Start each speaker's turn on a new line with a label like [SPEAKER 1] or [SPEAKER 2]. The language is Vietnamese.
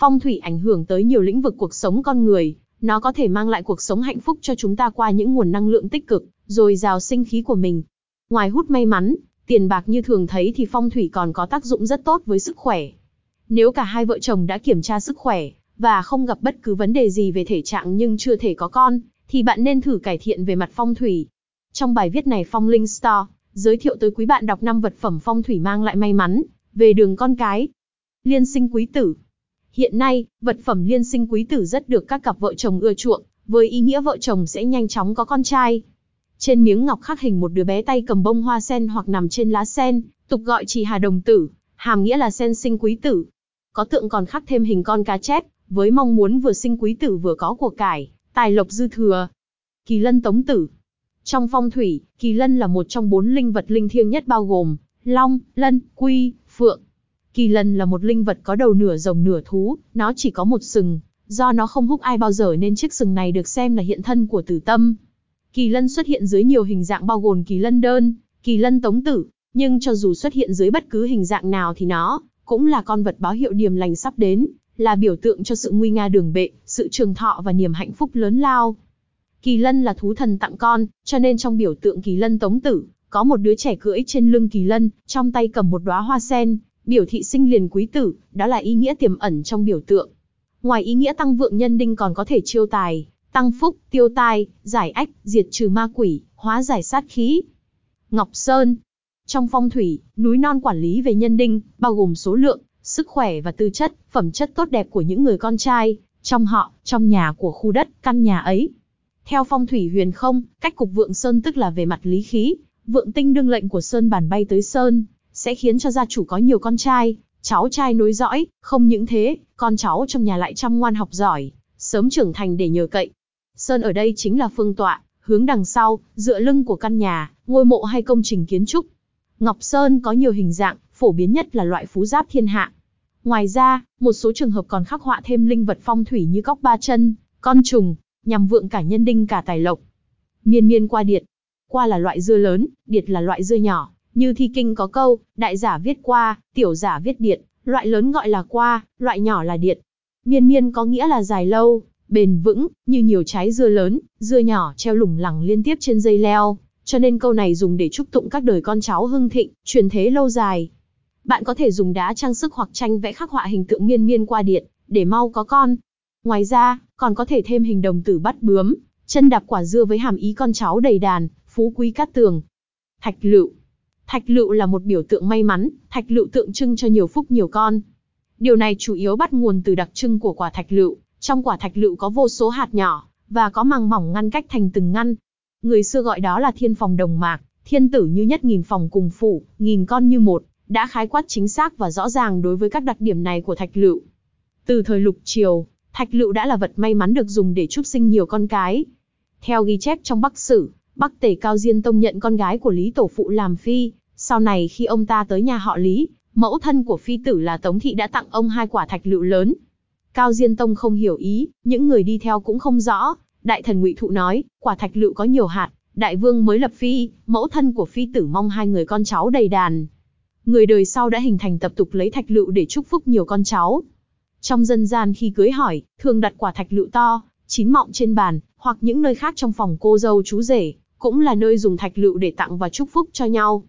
[SPEAKER 1] Phong thủy ảnh hưởng tới nhiều lĩnh vực cuộc sống con người, nó có thể mang lại cuộc sống hạnh phúc cho chúng ta qua những nguồn năng lượng tích cực, rồi rào sinh khí của mình. Ngoài hút may mắn, tiền bạc như thường thấy thì phong thủy còn có tác dụng rất tốt với sức khỏe. Nếu cả hai vợ chồng đã kiểm tra sức khỏe, và không gặp bất cứ vấn đề gì về thể trạng nhưng chưa thể có con, thì bạn nên thử cải thiện về mặt phong thủy. Trong bài viết này Phong Linh Store giới thiệu tới quý bạn đọc năm vật phẩm phong thủy mang lại may mắn về đường con cái. Liên sinh quý tử. Hiện nay, vật phẩm liên sinh quý tử rất được các cặp vợ chồng ưa chuộng, với ý nghĩa vợ chồng sẽ nhanh chóng có con trai. Trên miếng ngọc khắc hình một đứa bé tay cầm bông hoa sen hoặc nằm trên lá sen, tục gọi chỉ hà đồng tử, hàm nghĩa là sen sinh quý tử. Có tượng còn khắc thêm hình con cá chép, với mong muốn vừa sinh quý tử vừa có của cải, tài lộc dư thừa. Kỳ lân tống tử. Trong phong thủy, kỳ lân là một trong bốn linh vật linh thiêng nhất bao gồm long, lân, quy, phượng. Kỳ lân là một linh vật có đầu nửa rồng nửa thú, nó chỉ có một sừng, do nó không hút ai bao giờ nên chiếc sừng này được xem là hiện thân của tử tâm. Kỳ lân xuất hiện dưới nhiều hình dạng bao gồm kỳ lân đơn, kỳ lân tống tử, nhưng cho dù xuất hiện dưới bất cứ hình dạng nào thì nó cũng là con vật báo hiệu điềm lành sắp đến, là biểu tượng cho sự nguy nga đường bệ, sự trường thọ và niềm hạnh phúc lớn lao. Kỳ lân là thú thần tặng con, cho nên trong biểu tượng kỳ lân tống tử, có một đứa trẻ cưỡi trên lưng kỳ lân, trong tay cầm một đóa hoa sen, biểu thị sinh liền quý tử, đó là ý nghĩa tiềm ẩn trong biểu tượng. Ngoài ý nghĩa tăng vượng nhân đinh còn có thể chiêu tài, tăng phúc, tiêu tai, giải ách, diệt trừ ma quỷ, hóa giải sát khí. Ngọc Sơn Trong phong thủy, núi non quản lý về nhân đinh, bao gồm số lượng, sức khỏe và tư chất, phẩm chất tốt đẹp của những người con trai, trong họ, trong nhà của khu đất, căn nhà ấy. Theo phong thủy huyền không, cách cục vượng sơn tức là về mặt lý khí, vượng tinh đương lệnh của sơn bàn bay tới sơn, sẽ khiến cho gia chủ có nhiều con trai, cháu trai nối dõi, không những thế, con cháu trong nhà lại chăm ngoan học giỏi, sớm trưởng thành để nhờ cậy. Sơn ở đây chính là phương tọa, hướng đằng sau, dựa lưng của căn nhà, ngôi mộ hay công trình kiến trúc. Ngọc Sơn có nhiều hình dạng, phổ biến nhất là loại phú giáp thiên hạ. Ngoài ra, một số trường hợp còn khắc họa thêm linh vật phong thủy như cóc ba chân, con trùng, nhằm vượng cả nhân đinh cả tài lộc. Miên miên qua điệt. Qua là loại dưa lớn, điệt là loại dưa nhỏ, như thi kinh có câu, đại giả viết qua, tiểu giả viết điện, loại lớn gọi là qua, loại nhỏ là điện. Miên miên có nghĩa là dài lâu, bền vững, như nhiều trái dưa lớn, dưa nhỏ treo lủng lẳng liên tiếp trên dây leo, cho nên câu này dùng để chúc tụng các đời con cháu hưng thịnh, truyền thế lâu dài. Bạn có thể dùng đá trang sức hoặc tranh vẽ khắc họa hình tượng miên miên qua điện, để mau có con. Ngoài ra, còn có thể thêm hình đồng tử bắt bướm, chân đạp quả dưa với hàm ý con cháu đầy đàn, phú quý cát tường. Thạch lựu Thạch lựu là một biểu tượng may mắn, thạch lựu tượng trưng cho nhiều phúc nhiều con. Điều này chủ yếu bắt nguồn từ đặc trưng của quả thạch lựu, trong quả thạch lựu có vô số hạt nhỏ, và có màng mỏng ngăn cách thành từng ngăn. Người xưa gọi đó là thiên phòng đồng mạc, thiên tử như nhất nghìn phòng cùng phủ, nghìn con như một, đã khái quát chính xác và rõ ràng đối với các đặc điểm này của thạch lựu. Từ thời lục triều, thạch lựu đã là vật may mắn được dùng để chúc sinh nhiều con cái. Theo ghi chép trong Bắc Sử, Bắc Tề Cao Diên Tông nhận con gái của Lý Tổ Phụ làm phi, sau này khi ông ta tới nhà họ Lý, mẫu thân của phi tử là Tống Thị đã tặng ông hai quả thạch lựu lớn. Cao Diên Tông không hiểu ý, những người đi theo cũng không rõ, đại thần Ngụy Thụ nói, quả thạch lựu có nhiều hạt, đại vương mới lập phi, mẫu thân của phi tử mong hai người con cháu đầy đàn, người đời sau đã hình thành tập tục lấy thạch lựu để chúc phúc nhiều con cháu. Trong dân gian khi cưới hỏi, thường đặt quả thạch lựu to, chín mọng trên bàn, hoặc những nơi khác trong phòng cô dâu chú rể, cũng là nơi dùng thạch lựu để tặng và chúc phúc cho nhau.